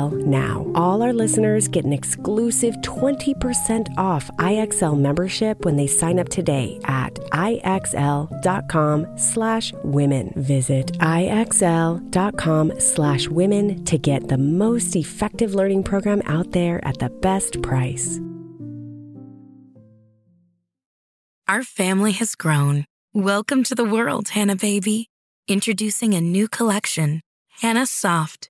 IXL now. All our listeners get an exclusive 20% off IXL membership when they sign up today at IXL.com slash women. Visit IXL.com slash women to get the most effective learning program out there at the best price. Our family has grown. Welcome to the world, Hanna baby. Introducing a new collection, Hanna Soft